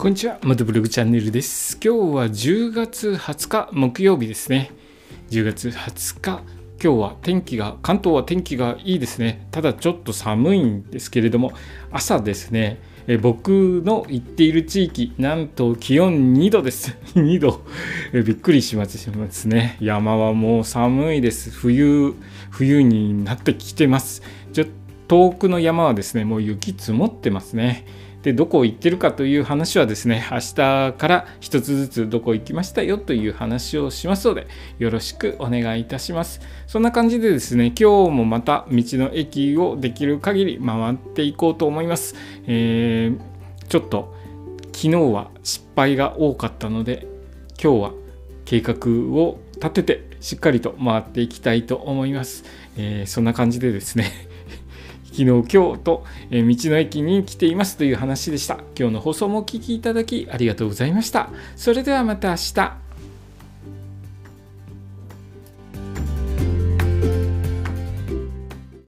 こんにちは、またブログチャンネルです。今日は10月20日木曜日ですね。10月20日、今日は天気が、関東は天気がいいですね。ただちょっと寒いんですけれども、朝ですね、え僕の行っている地域、なんと気温2度です。2度。えびっくりしますね。山はもう寒いです。冬、冬になってきてます。ちょっ遠くの山はですね、もう雪積もってますね。でどこ行ってるかという話はですね明日から一つずつどこ行きましたよという話をしますのでよろしくお願いいたします。そんな感じでですね今日もまた道の駅をできる限り回っていこうと思います、えー、ちょっと昨日は失敗が多かったので今日は計画を立ててしっかりと回っていきたいと思います、えー、そんな感じでですね昨日今日と、え道の駅に来ていますという話でした。今日の放送もお聴きいただきありがとうございました。それではまた明日。